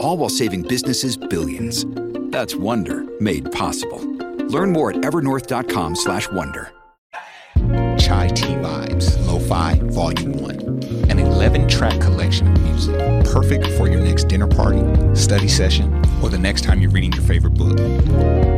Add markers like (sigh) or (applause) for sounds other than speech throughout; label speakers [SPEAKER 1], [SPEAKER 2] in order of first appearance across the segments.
[SPEAKER 1] All while saving businesses billions. That's Wonder made possible. Learn more at evernorth.com slash wonder.
[SPEAKER 2] Chai Tea Vibes, Lo-Fi Volume 1. An 11-track collection of music, perfect for your next dinner party, study session, or the next time you're reading your favorite book.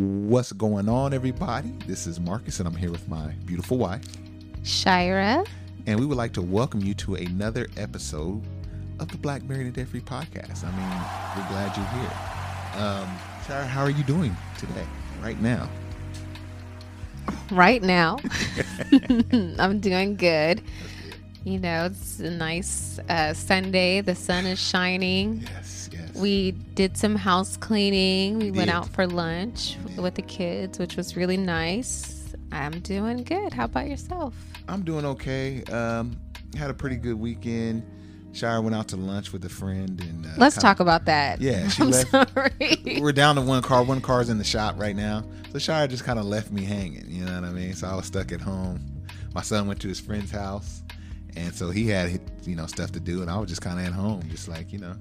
[SPEAKER 2] What's going on, everybody? This is Marcus, and I'm here with my beautiful wife,
[SPEAKER 3] Shira.
[SPEAKER 2] And we would like to welcome you to another episode of the Black Married and Debt Free podcast. I mean, we're glad you're here. Um, Shira, how are you doing today, right now?
[SPEAKER 3] Right now, (laughs) (laughs) I'm doing good. You know, it's a nice uh, Sunday. The sun is shining.
[SPEAKER 2] Yes, yes.
[SPEAKER 3] We did some house cleaning. We,
[SPEAKER 2] We
[SPEAKER 3] went out for lunch with the kids, which was really nice. I'm doing good. How about yourself?
[SPEAKER 2] I'm doing okay. Um, had a pretty good weekend. Shire went out to lunch with a friend, and uh,
[SPEAKER 3] Let's talk about that.
[SPEAKER 2] Yeah, (laughs) she
[SPEAKER 3] I'm
[SPEAKER 2] left-
[SPEAKER 3] sorry.
[SPEAKER 2] We're down to one car. One car's in the shop right now. So Shire just kind of left me hanging. You know what I mean? So I was stuck at home. My son went to his friend's house, and so he had you know stuff to do, and I was just kind of at home, just like you know,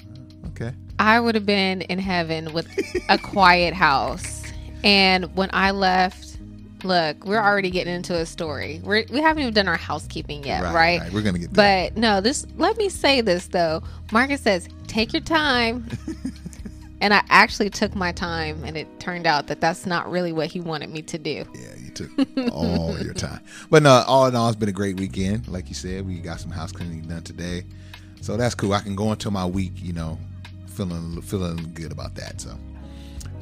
[SPEAKER 2] okay.
[SPEAKER 3] I would have been in heaven with a (laughs) quiet house. And when I left, look, we're already getting into a story. We're, we haven't even done our housekeeping yet, right?
[SPEAKER 2] We're gonna get there.
[SPEAKER 3] But no, this. Let me say this though. Marcus says, "Take your time," (laughs) and I actually took my time, and it turned out that that's not really what he wanted me to do.
[SPEAKER 2] Yeah, you took all your time. But no, all in all, it's been a great weekend. Like you said, we got some house cleaning done today, so that's cool. I can go into my week, you know, feeling feeling good about that. So,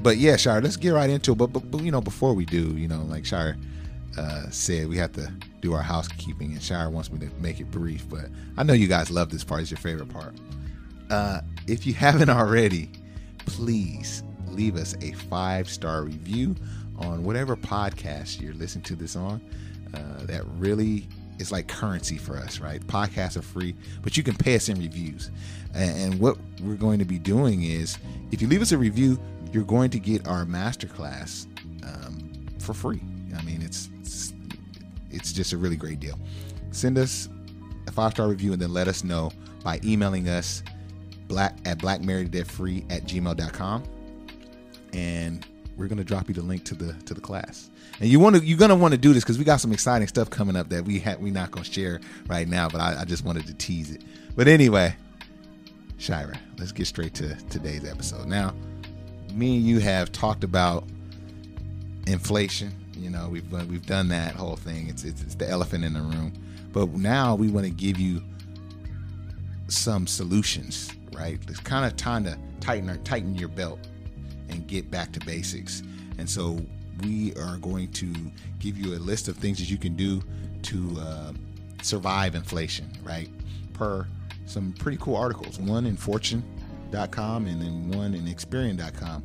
[SPEAKER 2] but yeah, Shire, let's get right into it. But, but, but you know, before we do, you know, like Shire uh, said, we have to do our housekeeping, and Shire wants me to make it brief. But I know you guys love this part; it's your favorite part. Uh, if you haven't (laughs) already, please leave us a five star review on whatever podcast you're listening to this on. Uh, that really is like currency for us, right? Podcasts are free, but you can pay us in reviews. And, what we're going to be doing is if you leave us a review, you're going to get our masterclass um, for free. I mean, it's, it's it's just a really great deal. Send us a five star review and then let us know by emailing us black at blackmarrieddebtfree at gmail.com and we're gonna drop you the link to the to the class. And you want to you're gonna want to do this because we got some exciting stuff coming up that we had we're not gonna share right now but I, I just wanted to tease it. But anyway shira let's get straight to today's episode. Now me and you have talked about inflation you know we've we've done that whole thing. It's it's, it's the elephant in the room. But now we want to give you some solutions, right? It's kind of time to tighten or tighten your belt and get back to basics. And so we are going to give you a list of things that you can do to uh, survive inflation, right? Per some pretty cool articles, one in Fortune.com and then one in Experian.com.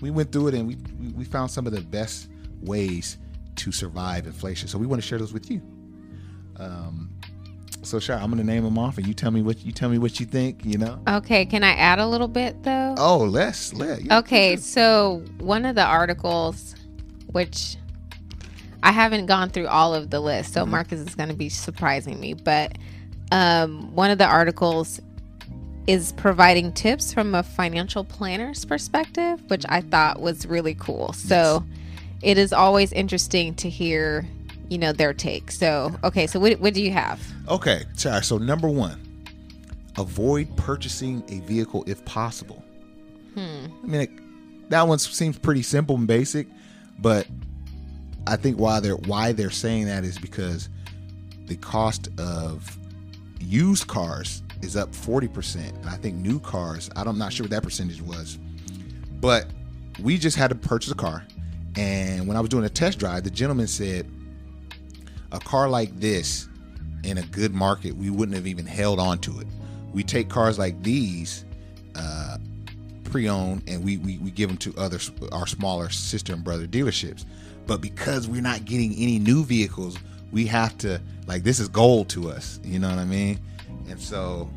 [SPEAKER 2] We went through it and we we- found some of the best ways to survive inflation. So we want to share those with you. Um, so sure, I'm gonna name them off, and you tell me what you tell me what you think. You know.
[SPEAKER 3] Okay, can I add a little bit though?
[SPEAKER 2] Oh, let's let. Yeah,
[SPEAKER 3] Okay, so one of the articles, which I haven't gone through all of the list, so Marcus is going to be surprising me, but um, one of the articles is providing tips from a financial planner's perspective, which I thought was really cool. So it is always interesting to hear, you know, their take. So, okay, so what, what do you have?
[SPEAKER 2] Okay, sorry. So number one, avoid purchasing a vehicle if possible. Hmm. I mean, it, that one seems pretty simple and basic, but I think why they're why they're saying that is because the cost of used cars is up forty percent, and I think new cars. I'm not sure what that percentage was, but we just had to purchase a car, and when I was doing a test drive, the gentleman said a car like this in a good market, we wouldn't have even held on to it. We take cars like these, uh, pre-owned, and we, we we give them to other our smaller sister and brother dealerships. But because we're not getting any new vehicles, we have to like this is gold to us. You know what I mean? And so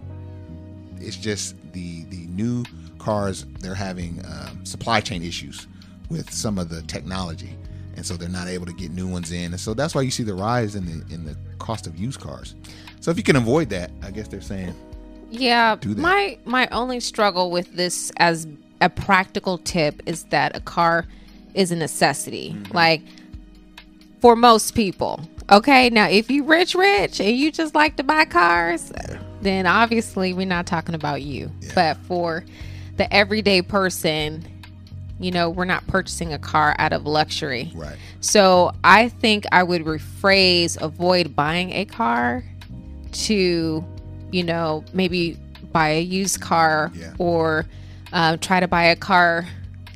[SPEAKER 2] it's just the the new cars they're having um, supply chain issues with some of the technology and so they're not able to get new ones in and so that's why you see the rise in the in the cost of used cars so if you can avoid that i guess they're saying
[SPEAKER 3] Yeah,
[SPEAKER 2] do that.
[SPEAKER 3] my my only struggle with this as a practical tip is that a car is a necessity.
[SPEAKER 2] Mm-hmm.
[SPEAKER 3] Like for most people. Okay, now if you rich rich and you just like to buy cars, then obviously we're not talking about you.
[SPEAKER 2] Yeah.
[SPEAKER 3] But for the everyday person, you know, we're not purchasing a car out of luxury.
[SPEAKER 2] right
[SPEAKER 3] So I think I would rephrase avoid buying a car to, you know, maybe buy a used car
[SPEAKER 2] Yeah.
[SPEAKER 3] or um, try to buy a car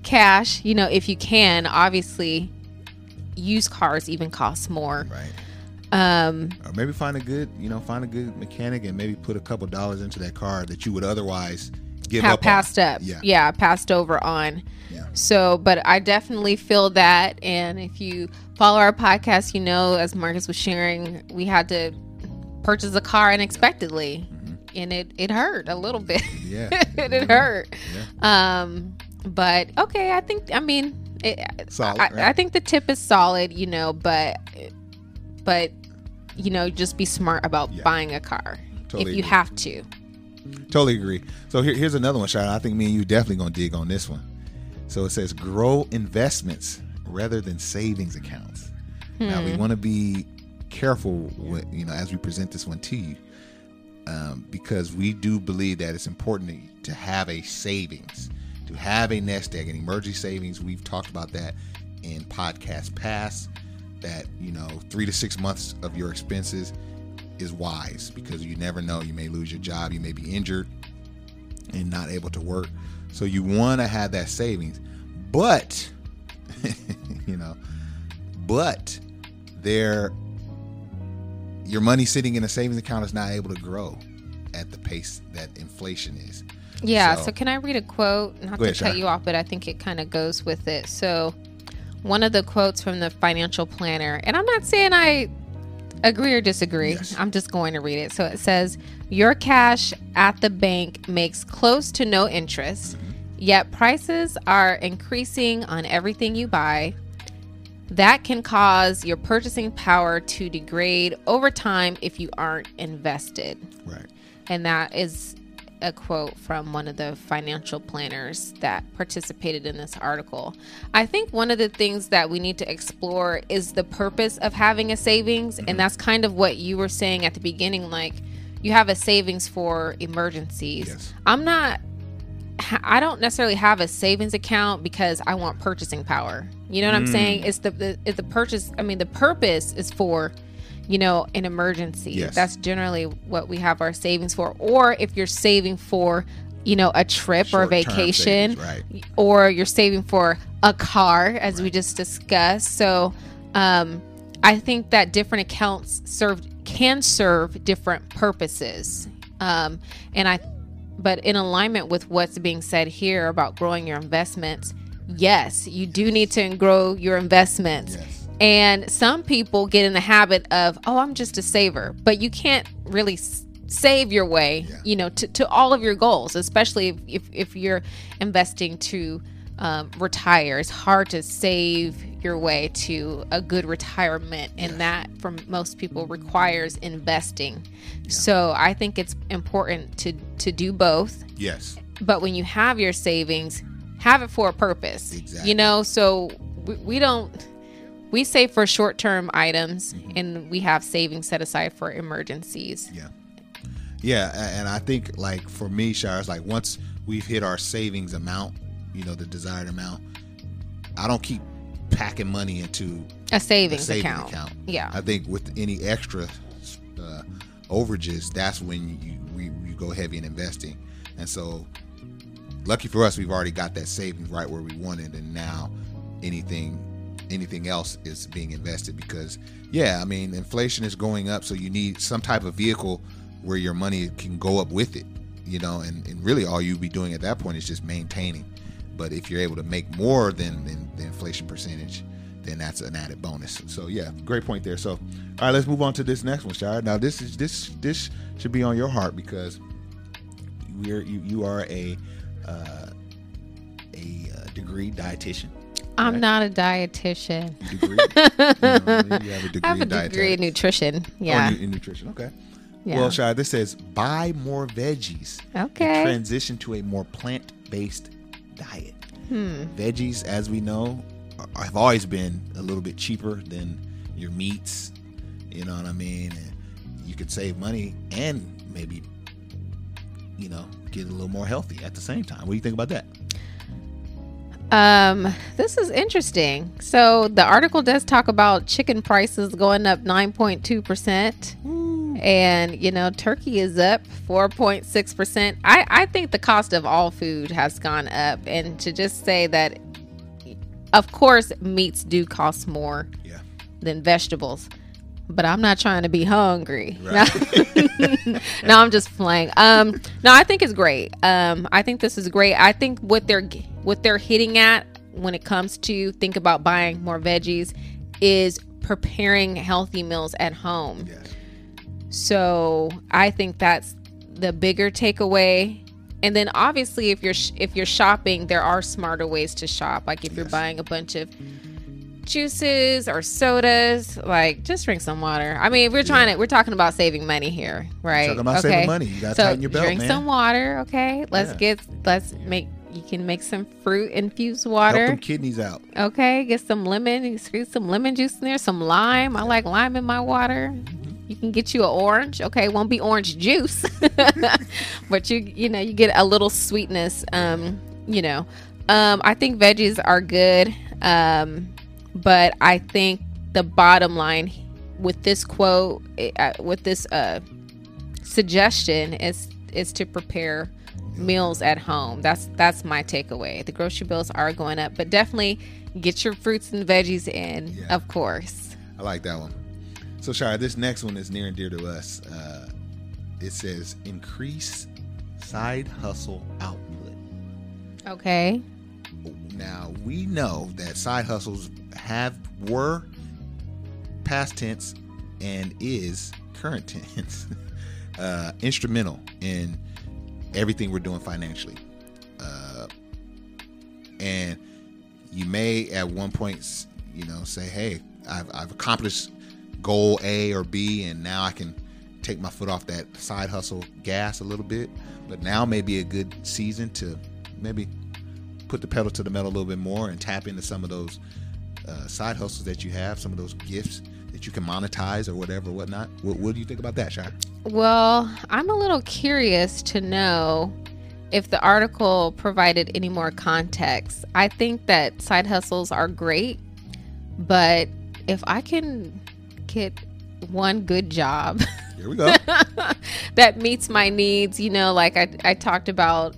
[SPEAKER 3] cash, you know, if you can. Obviously, used cars even cost more.
[SPEAKER 2] right
[SPEAKER 3] Um,
[SPEAKER 2] or maybe find a good you know find a good mechanic and maybe put a couple dollars into that car that you would otherwise give up
[SPEAKER 3] passed
[SPEAKER 2] on.
[SPEAKER 3] up.
[SPEAKER 2] yeah
[SPEAKER 3] yeah, passed over on. So, but I definitely feel that. And if you follow our podcast, you know, as Marcus was sharing, we had to purchase a car unexpectedly. And it, it hurt a little bit.
[SPEAKER 2] Yeah. (laughs)
[SPEAKER 3] it hurt. Yeah. Um, but okay, I think, I mean, it,
[SPEAKER 2] Solid,
[SPEAKER 3] I,
[SPEAKER 2] right?
[SPEAKER 3] I think the tip is solid, you know, but, but, you know, just be smart about
[SPEAKER 2] Yeah.
[SPEAKER 3] buying a car
[SPEAKER 2] Totally
[SPEAKER 3] if you
[SPEAKER 2] agree.
[SPEAKER 3] have to.
[SPEAKER 2] Totally agree. So here, here's another one, Sharon. I think me and you definitely gonna dig on this one. So it says grow investments rather than savings accounts. Now we want to be careful with you know as we present this one to you, um, because we do believe that it's important to, to have a savings, to have a nest egg, an emergency savings. We've talked about that in podcast past. That you know three to six months of your expenses is wise because you never know. You may lose your job, you may be injured and not able to work. So you want to have that savings. But (laughs) you know, but there your money sitting in a savings account is not able to grow at the pace that inflation is.
[SPEAKER 3] Yeah.
[SPEAKER 2] So-
[SPEAKER 3] So, can I read a quote? Not to
[SPEAKER 2] ahead,
[SPEAKER 3] cut you off, but I think it kind of goes with it. So, one of the quotes from the financial planner, and I'm not saying I agree or disagree.
[SPEAKER 2] Yes.
[SPEAKER 3] I'm just going to read it. So it says, "Your cash at the bank makes close to no interest,
[SPEAKER 2] Mm-hmm.
[SPEAKER 3] yet prices are increasing on everything you buy." That can cause your purchasing power to degrade over time if you aren't invested.
[SPEAKER 2] Right.
[SPEAKER 3] And that is a quote from one of the financial planners that participated in this article. I think one of the things that we need to explore is the purpose of having a savings. And that's kind of what you were saying at the beginning like, you have a savings for emergencies.
[SPEAKER 2] Yes.
[SPEAKER 3] I'm not. I don't necessarily have a savings account because I want purchasing power. You know what I'm mm. saying? It's the, the it's the purchase. I mean, the purpose is for, you know, an emergency.
[SPEAKER 2] Yes.
[SPEAKER 3] That's generally what we have our savings for. Or if you're saving for, you know, a trip or a vacation,
[SPEAKER 2] savings, right.
[SPEAKER 3] or you're saving for a car, as we just discussed. So, um, I think that different accounts serve can serve different purposes. Um, and I, but in alignment with what's being said here about growing your investments, yes, you do need to grow your investments.
[SPEAKER 2] Yes.
[SPEAKER 3] And some people get in the habit of, oh, I'm just a saver, but you can't really save your way,
[SPEAKER 2] Yeah.
[SPEAKER 3] you know, to, to all of your goals, especially if, if, if you're investing to um, retire. It's hard to save your way to a good retirement, and that for most people requires investing. So I think it's important to to do both
[SPEAKER 2] Yes.
[SPEAKER 3] but when you have your savings have it for a purpose
[SPEAKER 2] Exactly.
[SPEAKER 3] you know so we, we don't we save for short-term items
[SPEAKER 2] Mm-hmm.
[SPEAKER 3] and we have savings set aside for emergencies
[SPEAKER 2] Yeah. Yeah, and I think like for me, Shire, it's like once we've hit our savings amount, you know, the desired amount, I don't keep packing money into
[SPEAKER 3] a savings,
[SPEAKER 2] savings
[SPEAKER 3] account.
[SPEAKER 2] account.
[SPEAKER 3] yeah
[SPEAKER 2] I think with any extra uh, overages, that's when you we, you go heavy in investing. And so, lucky for us, we've already got that savings right where we wanted, and now anything anything else is being invested because yeah, I mean inflation is going up, so you need some type of vehicle where your money can go up with it, you know, and, and really all you'd be doing at that point is just maintaining. But if you're able to make more than, than the inflation percentage, then that's an added bonus. So yeah, great point there. So all right, let's move on to this next one, Shire. Now this is this this should be on your heart because we're you, you are a uh, a uh, degree dietitian.
[SPEAKER 3] I'm not a dietitian
[SPEAKER 2] Degree. (laughs) you, know, you have a degree
[SPEAKER 3] i have a
[SPEAKER 2] in
[SPEAKER 3] degree in nutrition
[SPEAKER 2] Oh,
[SPEAKER 3] yeah
[SPEAKER 2] in, in nutrition. Okay.
[SPEAKER 3] Yeah.
[SPEAKER 2] Well, Shire, this says buy more veggies.
[SPEAKER 3] Okay.
[SPEAKER 2] transition to a more plant-based diet.
[SPEAKER 3] Hmm.
[SPEAKER 2] Veggies, as we know, are, have always been a little bit cheaper than your meats. You know what I mean? And you could save money and maybe, you know, get a little more healthy at the same time. What do you think about that?
[SPEAKER 3] Um, this is interesting. So the article does talk about chicken prices going up 9.2%. And, you know, turkey is up 4.6%. I, I think the cost of all food has gone up. And to just say that, of course, meats do cost more
[SPEAKER 2] Yeah.
[SPEAKER 3] than vegetables. But I'm not trying to be hungry.
[SPEAKER 2] Right. (laughs)
[SPEAKER 3] no, I'm just playing. Um, no, I think it's great. Um, I think this is great. I think what they're what they're hitting at when it comes to think about buying more veggies is preparing healthy meals at home.
[SPEAKER 2] Yes.
[SPEAKER 3] So I think that's the bigger takeaway. And then obviously, if you're sh- if you're shopping, there are smarter ways to shop. Like if you're buying a bunch of juices or sodas, like just drink some water. I mean, we're trying to we're talking about saving money here, right?
[SPEAKER 2] Talking about saving money. You gotta
[SPEAKER 3] so
[SPEAKER 2] tighten your belt,
[SPEAKER 3] drink
[SPEAKER 2] man.
[SPEAKER 3] some water, okay? Let's
[SPEAKER 2] Yeah.
[SPEAKER 3] get let's make you can make some fruit infused water.
[SPEAKER 2] Help them kidneys out.
[SPEAKER 3] Okay, get some lemon. You squeeze some lemon juice in there, some lime. I like lime in my water. You can get you an orange. Okay, won't be orange juice, (laughs) (laughs) but you you know you get a little sweetness. Um, you know, um, I think veggies are good. Um, but I think the bottom line with this quote, eh, uh, with this uh suggestion is is to prepare meals at home. That's that's my takeaway. The grocery bills are going up, but definitely get your fruits and veggies in,
[SPEAKER 2] Yeah.
[SPEAKER 3] of course.
[SPEAKER 2] I like that one. So, Shira, this next one is near and dear to us. Uh, it says increase side hustle output.
[SPEAKER 3] Okay.
[SPEAKER 2] Now we know that side hustles have were past tense and is current (laughs) tense uh, instrumental in everything we're doing financially. Uh, and you may at one point, you know, say, "Hey, I've, I've accomplished goal A or B, and now I can take my foot off that side hustle gas a little bit." But now may be a good season to maybe put the pedal to the metal a little bit more and tap into some of those uh, side hustles that you have, some of those gifts that you can monetize or whatever, whatnot. What, what do you think about that, Shire?
[SPEAKER 3] Well, I'm a little curious to know if the article provided any more context. I think that side hustles are great, but if I can get one good job
[SPEAKER 2] Here we go. (laughs)
[SPEAKER 3] that meets my needs, you know, like I, I talked about,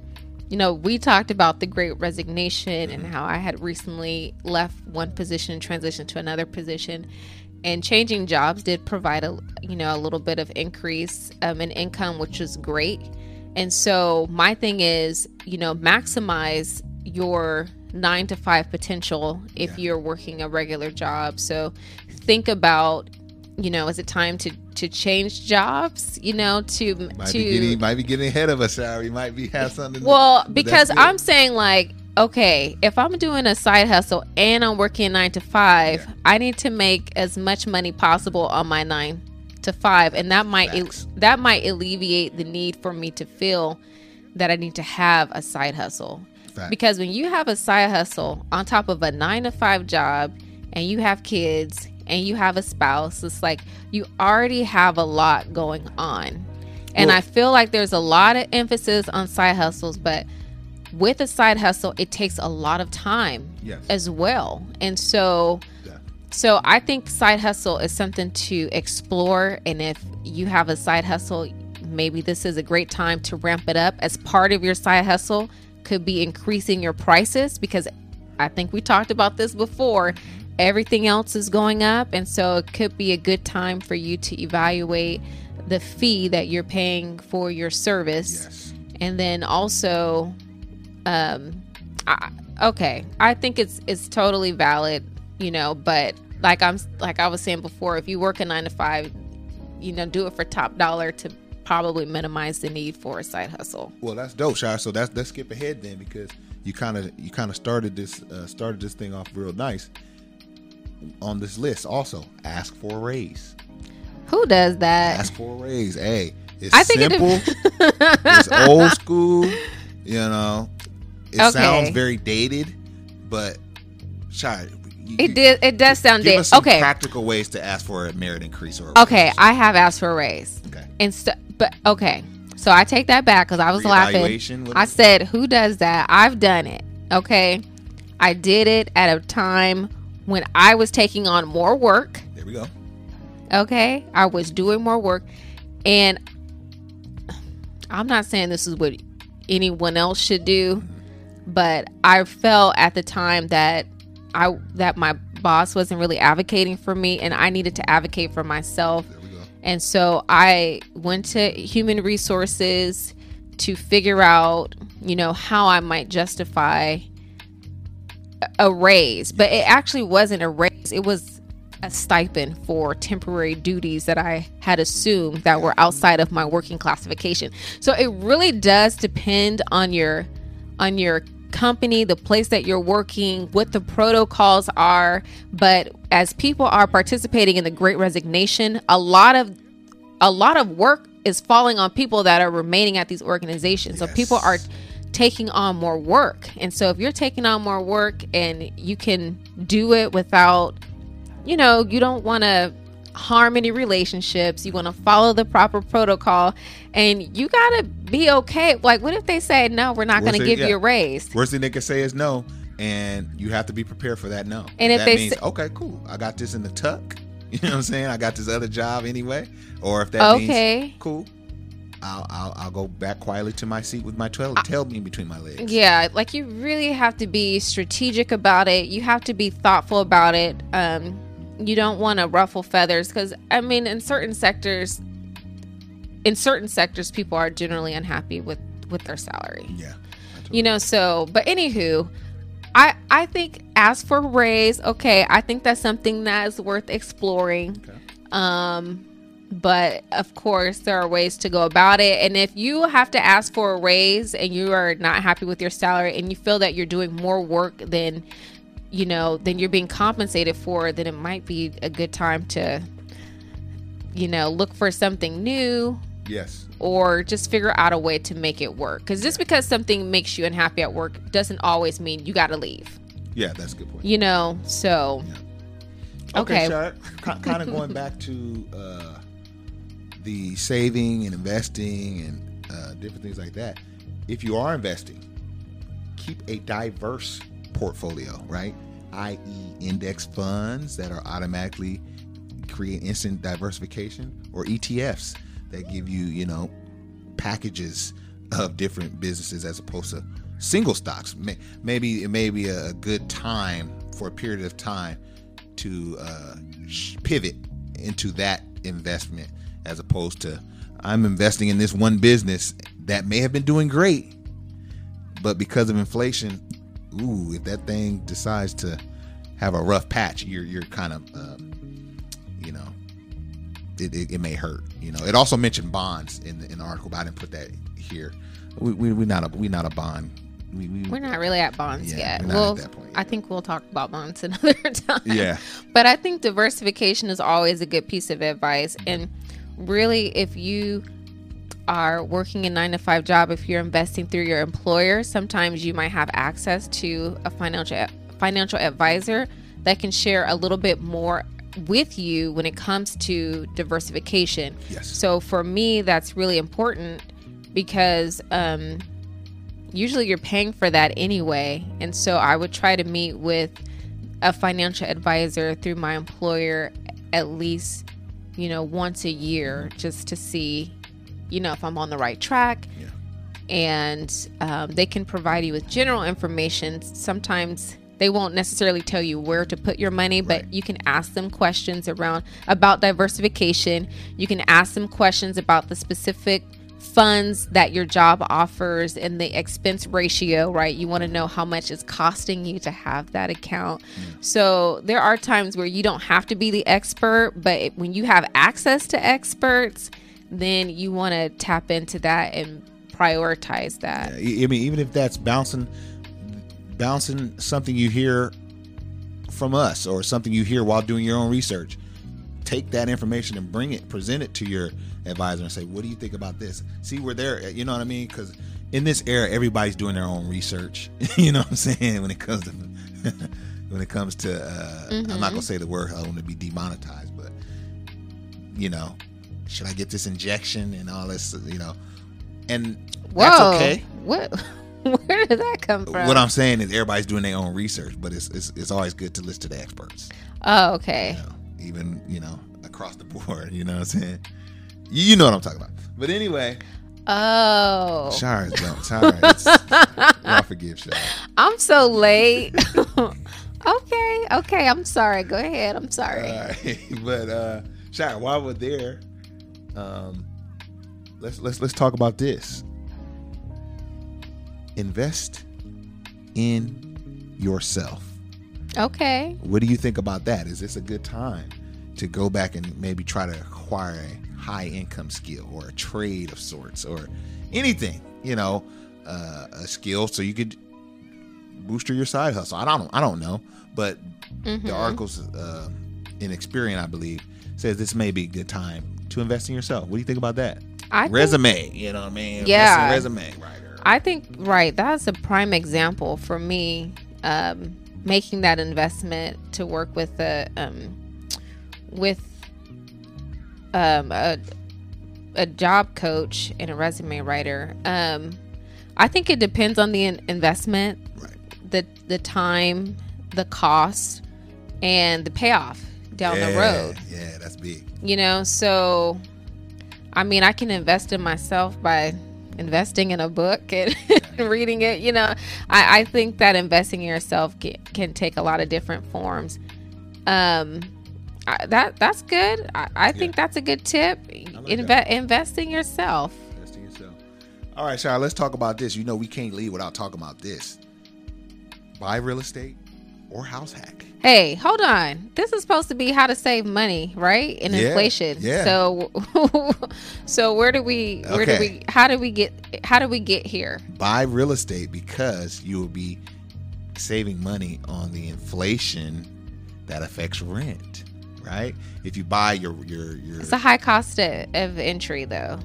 [SPEAKER 3] you know, we talked about the great resignation and how I had recently left one position and transitioned to another position. And changing jobs did provide a you know a little bit of increase um, in income, which was great. And so my thing is, you know, maximize your nine to five potential if you're working a regular job. So think about, you know, is it time to to change jobs? You know, to
[SPEAKER 2] Might
[SPEAKER 3] to
[SPEAKER 2] be getting might be getting ahead of us, Sarah. You might be have something.
[SPEAKER 3] well,
[SPEAKER 2] but
[SPEAKER 3] because. I'm saying like, okay, if I'm doing a side hustle and I'm working nine to five,
[SPEAKER 2] Yeah.
[SPEAKER 3] I need to make as much money possible on my nine to five, and that might
[SPEAKER 2] Facts.
[SPEAKER 3] that might alleviate the need for me to feel that I need to have a side hustle.
[SPEAKER 2] Fact.
[SPEAKER 3] Because when you have a side hustle on top of a nine to five job, and you have kids and you have a spouse, it's like you already have a lot going on. And
[SPEAKER 2] Well-
[SPEAKER 3] I feel like there's a lot of emphasis on side hustles, but with a side hustle, it takes a lot of time
[SPEAKER 2] Yes.
[SPEAKER 3] as well. And so,
[SPEAKER 2] Yeah.
[SPEAKER 3] so I think side hustle is something to explore. And if you have a side hustle, maybe this is a great time to ramp it up as part of your side hustle. Could be increasing your prices because I think we talked about this before. Mm-hmm. Everything else is going up. And so it could be a good time for you to evaluate the fee that you're paying for your service
[SPEAKER 2] Yes.
[SPEAKER 3] and then also um I, okay i think it's it's totally valid you know but like i'm like i was saying before if you work a nine to five you know do it for top dollar to probably minimize the need for a side hustle
[SPEAKER 2] Well, that's dope, Shire. So that's let's skip ahead then because you kind of you kind of started this uh, started this thing off real nice. On this list, also ask for a raise.
[SPEAKER 3] who does that
[SPEAKER 2] Ask for a raise. Hey, it's
[SPEAKER 3] I think it
[SPEAKER 2] simple. (laughs) it's old school. You know, it
[SPEAKER 3] Okay.
[SPEAKER 2] sounds very dated, but you,
[SPEAKER 3] it did it does sound
[SPEAKER 2] Give
[SPEAKER 3] da-
[SPEAKER 2] us some
[SPEAKER 3] okay
[SPEAKER 2] practical ways to ask for a merit increase or a
[SPEAKER 3] okay i have asked for a raise
[SPEAKER 2] Okay.
[SPEAKER 3] and st- but okay so i take that back because i was laughing i
[SPEAKER 2] it?
[SPEAKER 3] said who does that i've done it okay i did it at a time when i was taking on more work
[SPEAKER 2] There we go.
[SPEAKER 3] okay i was doing more work and i'm not saying this is what anyone else should do but i felt at the time that i that my boss wasn't really advocating for me and i needed to advocate for myself
[SPEAKER 2] There we go.
[SPEAKER 3] and so I went to human resources to figure out, you know, how I might justify a- raise. But it actually wasn't a raise, it was a stipend for temporary duties that I had assumed that were outside of my working classification. So it really does depend on your on your company, the place that you're working, what the protocols are, but as people are participating in the great resignation, a lot of a lot of work is falling on people that are remaining at these organizations. So people are taking on more work. And so if you're taking on more work and you can do it without you know, you don't want to harm any relationships. You want to follow the proper protocol and you got to be okay. Like what if they say, "No, we're not going to give
[SPEAKER 2] yeah.
[SPEAKER 3] you a raise."
[SPEAKER 2] Worst thing they can say is no, and you have to be prepared for that no.
[SPEAKER 3] And if
[SPEAKER 2] that
[SPEAKER 3] they
[SPEAKER 2] means
[SPEAKER 3] say-
[SPEAKER 2] okay, cool, I got this in the tuck. (laughs) You know what I'm saying? I got this other job anyway. Or if that
[SPEAKER 3] Okay.
[SPEAKER 2] means cool, I'll, I'll I'll go back quietly to my seat with my tail, tail being between my legs.
[SPEAKER 3] Yeah, like you really have to be strategic about it. You have to be thoughtful about it. Um, you don't want to ruffle feathers because I mean, in certain sectors, in certain sectors, people are generally unhappy with with their salary.
[SPEAKER 2] Yeah.
[SPEAKER 3] You know, so but anywho, I I think ask for raise. Okay, I think that's something that is worth exploring.
[SPEAKER 2] Okay.
[SPEAKER 3] Um, but of course, there are ways to go about it. And if you have to ask for a raise and you are not happy with your salary and you feel that you're doing more work than you know than you're being compensated for, then it might be a good time to you know look for something new
[SPEAKER 2] Yes.
[SPEAKER 3] or just figure out a way to make it work. Because just because something makes you unhappy at work doesn't always mean you got to leave.
[SPEAKER 2] Yeah, that's a good point.
[SPEAKER 3] You know, so
[SPEAKER 2] Okay,
[SPEAKER 3] Okay.
[SPEAKER 2] Kind of going back to uh, the saving and investing and uh, different things like that. If you are investing, keep a diverse portfolio, right? I.e., index funds that are automatically create instant diversification, or ETFs that give you, you know, packages of different businesses as opposed to single stocks. Maybe it may be a good time for a period of time to uh, pivot into that investment as opposed to I'm investing in this one business that may have been doing great, but because of inflation, ooh, if that thing decides to have a rough patch, you're you're kind of, um, you know, it, it, it, may hurt. You know, it also mentioned bonds in the, in the article, but I didn't put that here. We we we not a we not a bond.
[SPEAKER 3] We, we, are not really at bonds yeah, yet. Well, I think we'll talk about bonds (laughs) another time.
[SPEAKER 2] Yeah.
[SPEAKER 3] But I think diversification is always a good piece of advice, and really, if you are working a nine to five job, if you're investing through your employer, sometimes you might have access to a financial financial advisor that can share a little bit more with you when it comes to diversification.
[SPEAKER 2] Yes.
[SPEAKER 3] So for me, that's really important because um, usually you're paying for that anyway. And so I would try to meet with a financial advisor through my employer at least, you know, once a year just to see, you know, if I'm on the right track.
[SPEAKER 2] Yeah.
[SPEAKER 3] And um, they can provide you with general information. Sometimes they won't necessarily tell you where to put your money but right. you can ask them questions around about diversification you can ask them questions about the specific funds that your job offers and the expense ratio right you want to know how much it's costing you to have that account mm. so there are times where you don't have to be the expert but when you have access to experts then you want to tap into that and prioritize that
[SPEAKER 2] yeah, i mean even if that's bouncing bouncing something you hear from us or something you hear while doing your own research. Take that information and bring it, present it to your advisor and say, "What do you think about this?" See, we're there. You know what I mean? Because in this era, everybody's doing their own research. (laughs) you know what I'm saying? When it comes to (laughs) when it comes to, uh, mm-hmm. I'm not gonna say the word. I don't want to be demonetized, but you know, should I get this injection and all this? You know, and Whoa. that's okay.
[SPEAKER 3] What? (laughs) Where did that come from?
[SPEAKER 2] What I'm saying is everybody's doing their own research, but it's it's, it's always good to listen to the experts.
[SPEAKER 3] Oh, okay.
[SPEAKER 2] You know, even you know across the (laughs) board. You know what I'm saying? You, you know what I'm talking about. But anyway.
[SPEAKER 3] Oh.
[SPEAKER 2] Shire don't. Sorry. (laughs) I forgive Shire.
[SPEAKER 3] I'm so late. (laughs) okay. Okay. I'm sorry. Go ahead. I'm sorry.
[SPEAKER 2] All right. But uh Shire, while we're there, um, let's let's let's talk about this invest in yourself.
[SPEAKER 3] Okay.
[SPEAKER 2] What do you think about that? Is this a good time to go back and maybe try to acquire a high income skill or a trade of sorts or anything, you know, uh, a skill so you could booster your side hustle? I don't I don't know, but mm-hmm. the articles uh, in Experian, I believe, says this may be a good time to invest in yourself. What do you think about that? I resume, think, you know what I mean?
[SPEAKER 3] Yeah,
[SPEAKER 2] resume, right?
[SPEAKER 3] I think right. That's a prime example for me. Um, making that investment to work with a um, with um, a a job coach and a resume writer. Um, I think it depends on the in- investment,
[SPEAKER 2] right.
[SPEAKER 3] the the time, the cost, and the payoff down
[SPEAKER 2] yeah,
[SPEAKER 3] the road.
[SPEAKER 2] Yeah, that's big.
[SPEAKER 3] You know, so I mean, I can invest in myself by investing in a book (laughs) and reading it. You know, I, I think that investing in yourself can, can take a lot of different forms. Um, I, that that's good. I, I think yeah. that's a good tip. Like Inve- investing yourself.
[SPEAKER 2] Investing yourself. All right, Shira, let's talk about this. You know, we can't leave without talking about this. Buy real estate or house hack.
[SPEAKER 3] Hey, hold on. This is supposed to be how to save money, right? In
[SPEAKER 2] yeah,
[SPEAKER 3] inflation.
[SPEAKER 2] Yeah.
[SPEAKER 3] So (laughs) so where do we where okay. do we how do we get how do we get here?
[SPEAKER 2] Buy real estate because you will be saving money on the inflation that affects rent, right? If you buy your your your
[SPEAKER 3] It's a high cost of entry though.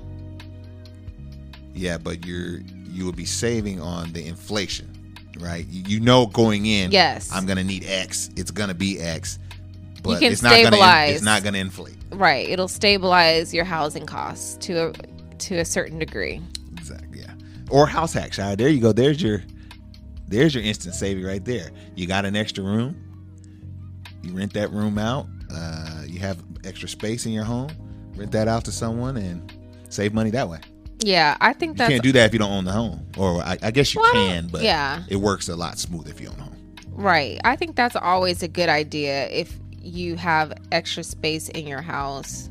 [SPEAKER 2] Yeah, but you're you will be saving on the inflation right? You know going in,
[SPEAKER 3] yes,
[SPEAKER 2] I'm gonna need X. It's gonna be X.
[SPEAKER 3] But it's stabilize. Not
[SPEAKER 2] gonna, it's not gonna inflate.
[SPEAKER 3] Right. It'll stabilize your housing costs to a to a certain degree.
[SPEAKER 2] Exactly. Yeah. Or house hack, Shire. There you go. There's your there's your instant saving right there. You got an extra room. You rent that room out. Uh, you have extra space in your home. Rent that out to someone and save money that way.
[SPEAKER 3] Yeah, I think that
[SPEAKER 2] you can't do that if you don't own the home, or I, I guess you
[SPEAKER 3] well,
[SPEAKER 2] can, but
[SPEAKER 3] yeah,
[SPEAKER 2] it works a lot smoother if you own a home.
[SPEAKER 3] Right. I think that's always a good idea if you have extra space in your house.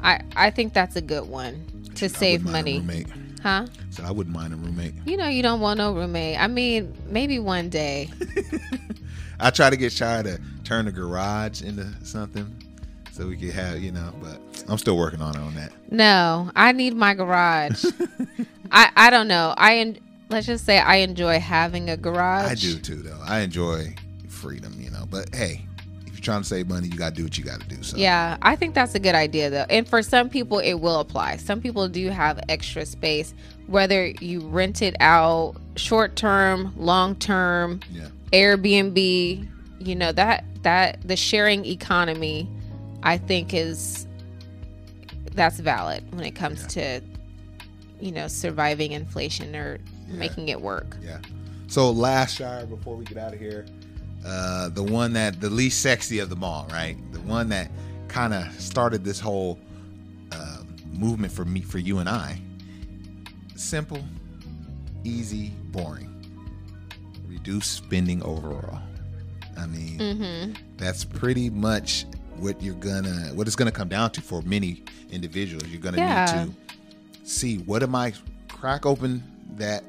[SPEAKER 3] I I think that's a good one to save money. Huh?
[SPEAKER 2] So I wouldn't mind a roommate.
[SPEAKER 3] You know you don't want no roommate. I mean, maybe one day. (laughs)
[SPEAKER 2] I try to get Shire to turn the garage into something so we could have, you know, but I'm still working on it on that.
[SPEAKER 3] No, I need my garage. (laughs) I I don't know. I en- let's just say I enjoy having a garage.
[SPEAKER 2] I do too, though. I enjoy freedom, you know, but hey, if you're trying to save money, you got to do what you got to do. So
[SPEAKER 3] Yeah, I think that's a good idea though. And for some people it will apply. Some people do have extra space whether you rent it out short term, long term,
[SPEAKER 2] yeah,
[SPEAKER 3] Airbnb, you know, that that the sharing economy I think is that's valid when it comes to you know, surviving inflation or making it work.
[SPEAKER 2] yeah. So last Shire before we get out of here, uh, the one that the least sexy of them all, right? The one that kind of started this whole uh, movement for me, for you and I. Simple, easy, boring. Reduce spending overall. I mean,
[SPEAKER 3] Mm-hmm.
[SPEAKER 2] that's pretty much what you're gonna what it's gonna come down to for many individuals. You're gonna
[SPEAKER 3] Yeah.
[SPEAKER 2] need to see what am i crack open that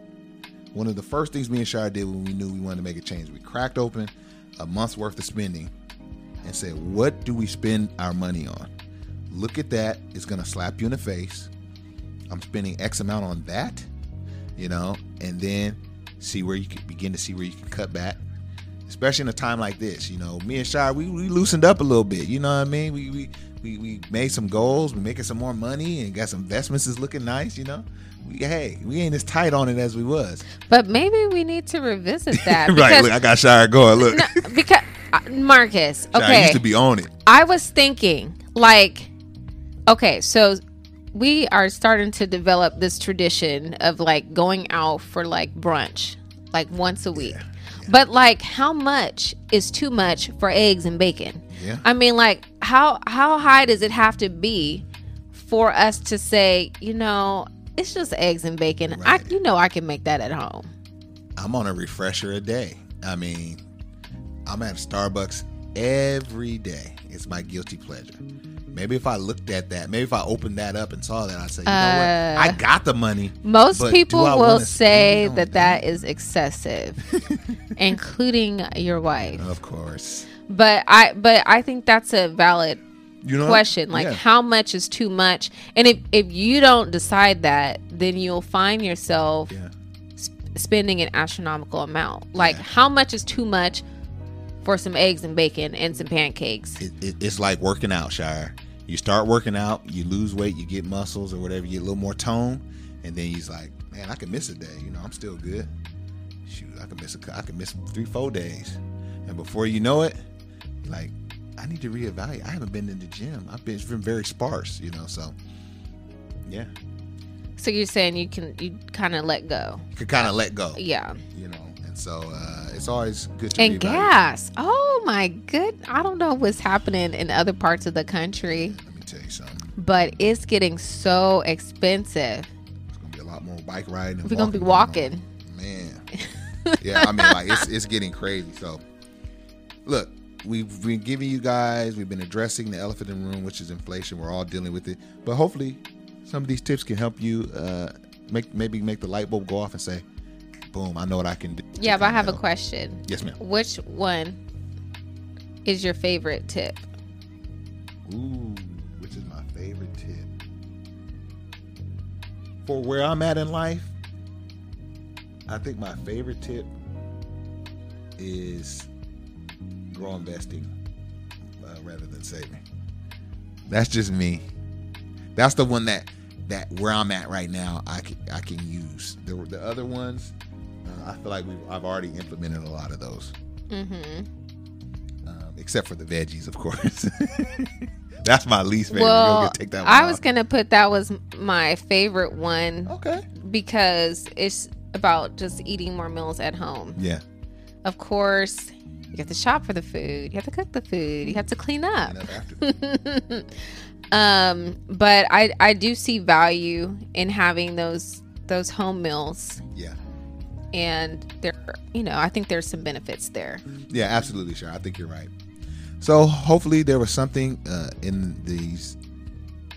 [SPEAKER 2] one of the first things me and Shire did when we knew we wanted to make a change we cracked open a month's worth of spending and said what do we spend our money on? Look at that it's gonna slap you in the face. I'm spending x amount on that you know and then see where you can begin to see where you can cut back especially in a time like this. You know, me and Shire, we, we loosened up a little bit. You know what I mean? We we, we we made some goals. We're making some more money and got some investments is looking nice. You know, we, hey, we ain't as tight on it as we was.
[SPEAKER 3] But maybe we need to revisit (laughs) that
[SPEAKER 2] right? Look, I got Shire going. Look,
[SPEAKER 3] no, because uh, Marcus,
[SPEAKER 2] Shire
[SPEAKER 3] okay.
[SPEAKER 2] used to be on it.
[SPEAKER 3] I was thinking, like, okay, so we are starting to develop this tradition of like going out for like brunch, like once a week. But like, how much is too much for eggs and bacon?
[SPEAKER 2] Yeah.
[SPEAKER 3] I mean, like, how how high does it have to be for us to say, you know, it's just eggs and bacon? I,
[SPEAKER 2] Right.
[SPEAKER 3] you know, I can make that at home.
[SPEAKER 2] I'm on a refresher a day. I mean, I'm at Starbucks every day. It's my guilty pleasure. Maybe if I looked at that, maybe if I opened that up and saw that, I'd say, you know
[SPEAKER 3] Uh,
[SPEAKER 2] what? I got the money.
[SPEAKER 3] Most people will say that that is excessive, (laughs) including your wife.
[SPEAKER 2] Of course.
[SPEAKER 3] But I but I think that's a valid
[SPEAKER 2] You know
[SPEAKER 3] question. Like
[SPEAKER 2] Yeah.
[SPEAKER 3] how much is too much? And if if you don't decide that, then you'll find yourself
[SPEAKER 2] Yeah.
[SPEAKER 3] sp- spending an astronomical amount. Like
[SPEAKER 2] Yeah.
[SPEAKER 3] how much is too much for some eggs and bacon and some pancakes?
[SPEAKER 2] it, it, it's like working out, Shire. You start working out, you lose weight, you get muscles or whatever, you get a little more tone, and then he's like, man, I can miss a day. You know, I'm still good. Shoot, I can miss a, I can miss three, four days, and before you know it, like, I need to reevaluate. I haven't been in the gym. I've been, been very sparse, you know. So, yeah,
[SPEAKER 3] So you're saying you can you kind of let go.
[SPEAKER 2] you could kind of let go,
[SPEAKER 3] Yeah.
[SPEAKER 2] you know. So, uh, it's always good to
[SPEAKER 3] And gas. Oh my good. I don't know what's happening in other parts of the country,
[SPEAKER 2] Let me tell you something.
[SPEAKER 3] but it's getting so expensive.
[SPEAKER 2] It's gonna be a lot more bike riding.
[SPEAKER 3] We're gonna be
[SPEAKER 2] walking
[SPEAKER 3] walking.
[SPEAKER 2] man. (laughs) yeah, I mean, like it's it's getting crazy. So, look, we've been giving you guys, we've been addressing the elephant in the room, which is inflation. We're all dealing with it, but hopefully, some of these tips can help you uh, make maybe make the light bulb go off and say, "Boom! I know what I can do."
[SPEAKER 3] Yeah, but I have a question.
[SPEAKER 2] Yes, ma'am.
[SPEAKER 3] Which one is your favorite tip?
[SPEAKER 2] Ooh, which is my favorite tip for where I'm at in life? I think my favorite tip is grow investing uh, rather than saving. That's just me. That's the one that that where I'm at right now. I can I can use the the other ones. Uh, I feel like we've I've already implemented a lot of those,
[SPEAKER 3] Mm-hmm.
[SPEAKER 2] um, except for the veggies, of course. (laughs) That's my least favorite.
[SPEAKER 3] Well,
[SPEAKER 2] get- take that one
[SPEAKER 3] I
[SPEAKER 2] off.
[SPEAKER 3] was gonna put that was my favorite one
[SPEAKER 2] okay.
[SPEAKER 3] because it's about just eating more meals at home.
[SPEAKER 2] Yeah.
[SPEAKER 3] Of course, you have to shop for the food. You have to cook the food. You have to clean up.
[SPEAKER 2] I never have to.
[SPEAKER 3] um, but I I do see value in having those those home meals,
[SPEAKER 2] Yeah.
[SPEAKER 3] And there you know I think there's some benefits there.
[SPEAKER 2] Yeah, absolutely, sure. I think you're right. So hopefully there was something uh, in these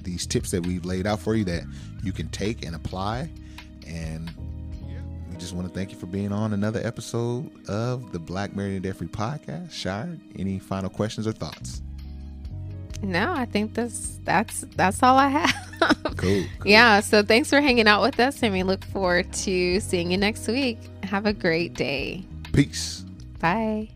[SPEAKER 2] these tips that we've laid out for you that you can take and apply And we just want to thank you for being on another episode of the Black Married and Debt Free podcast. Shire, any final questions or thoughts?
[SPEAKER 3] No, I think that's that's that's all I have.
[SPEAKER 2] Cool. cool.
[SPEAKER 3] Yeah, so thanks for hanging out with us and we look forward to seeing you next week. Have a great day.
[SPEAKER 2] Peace.
[SPEAKER 3] Bye.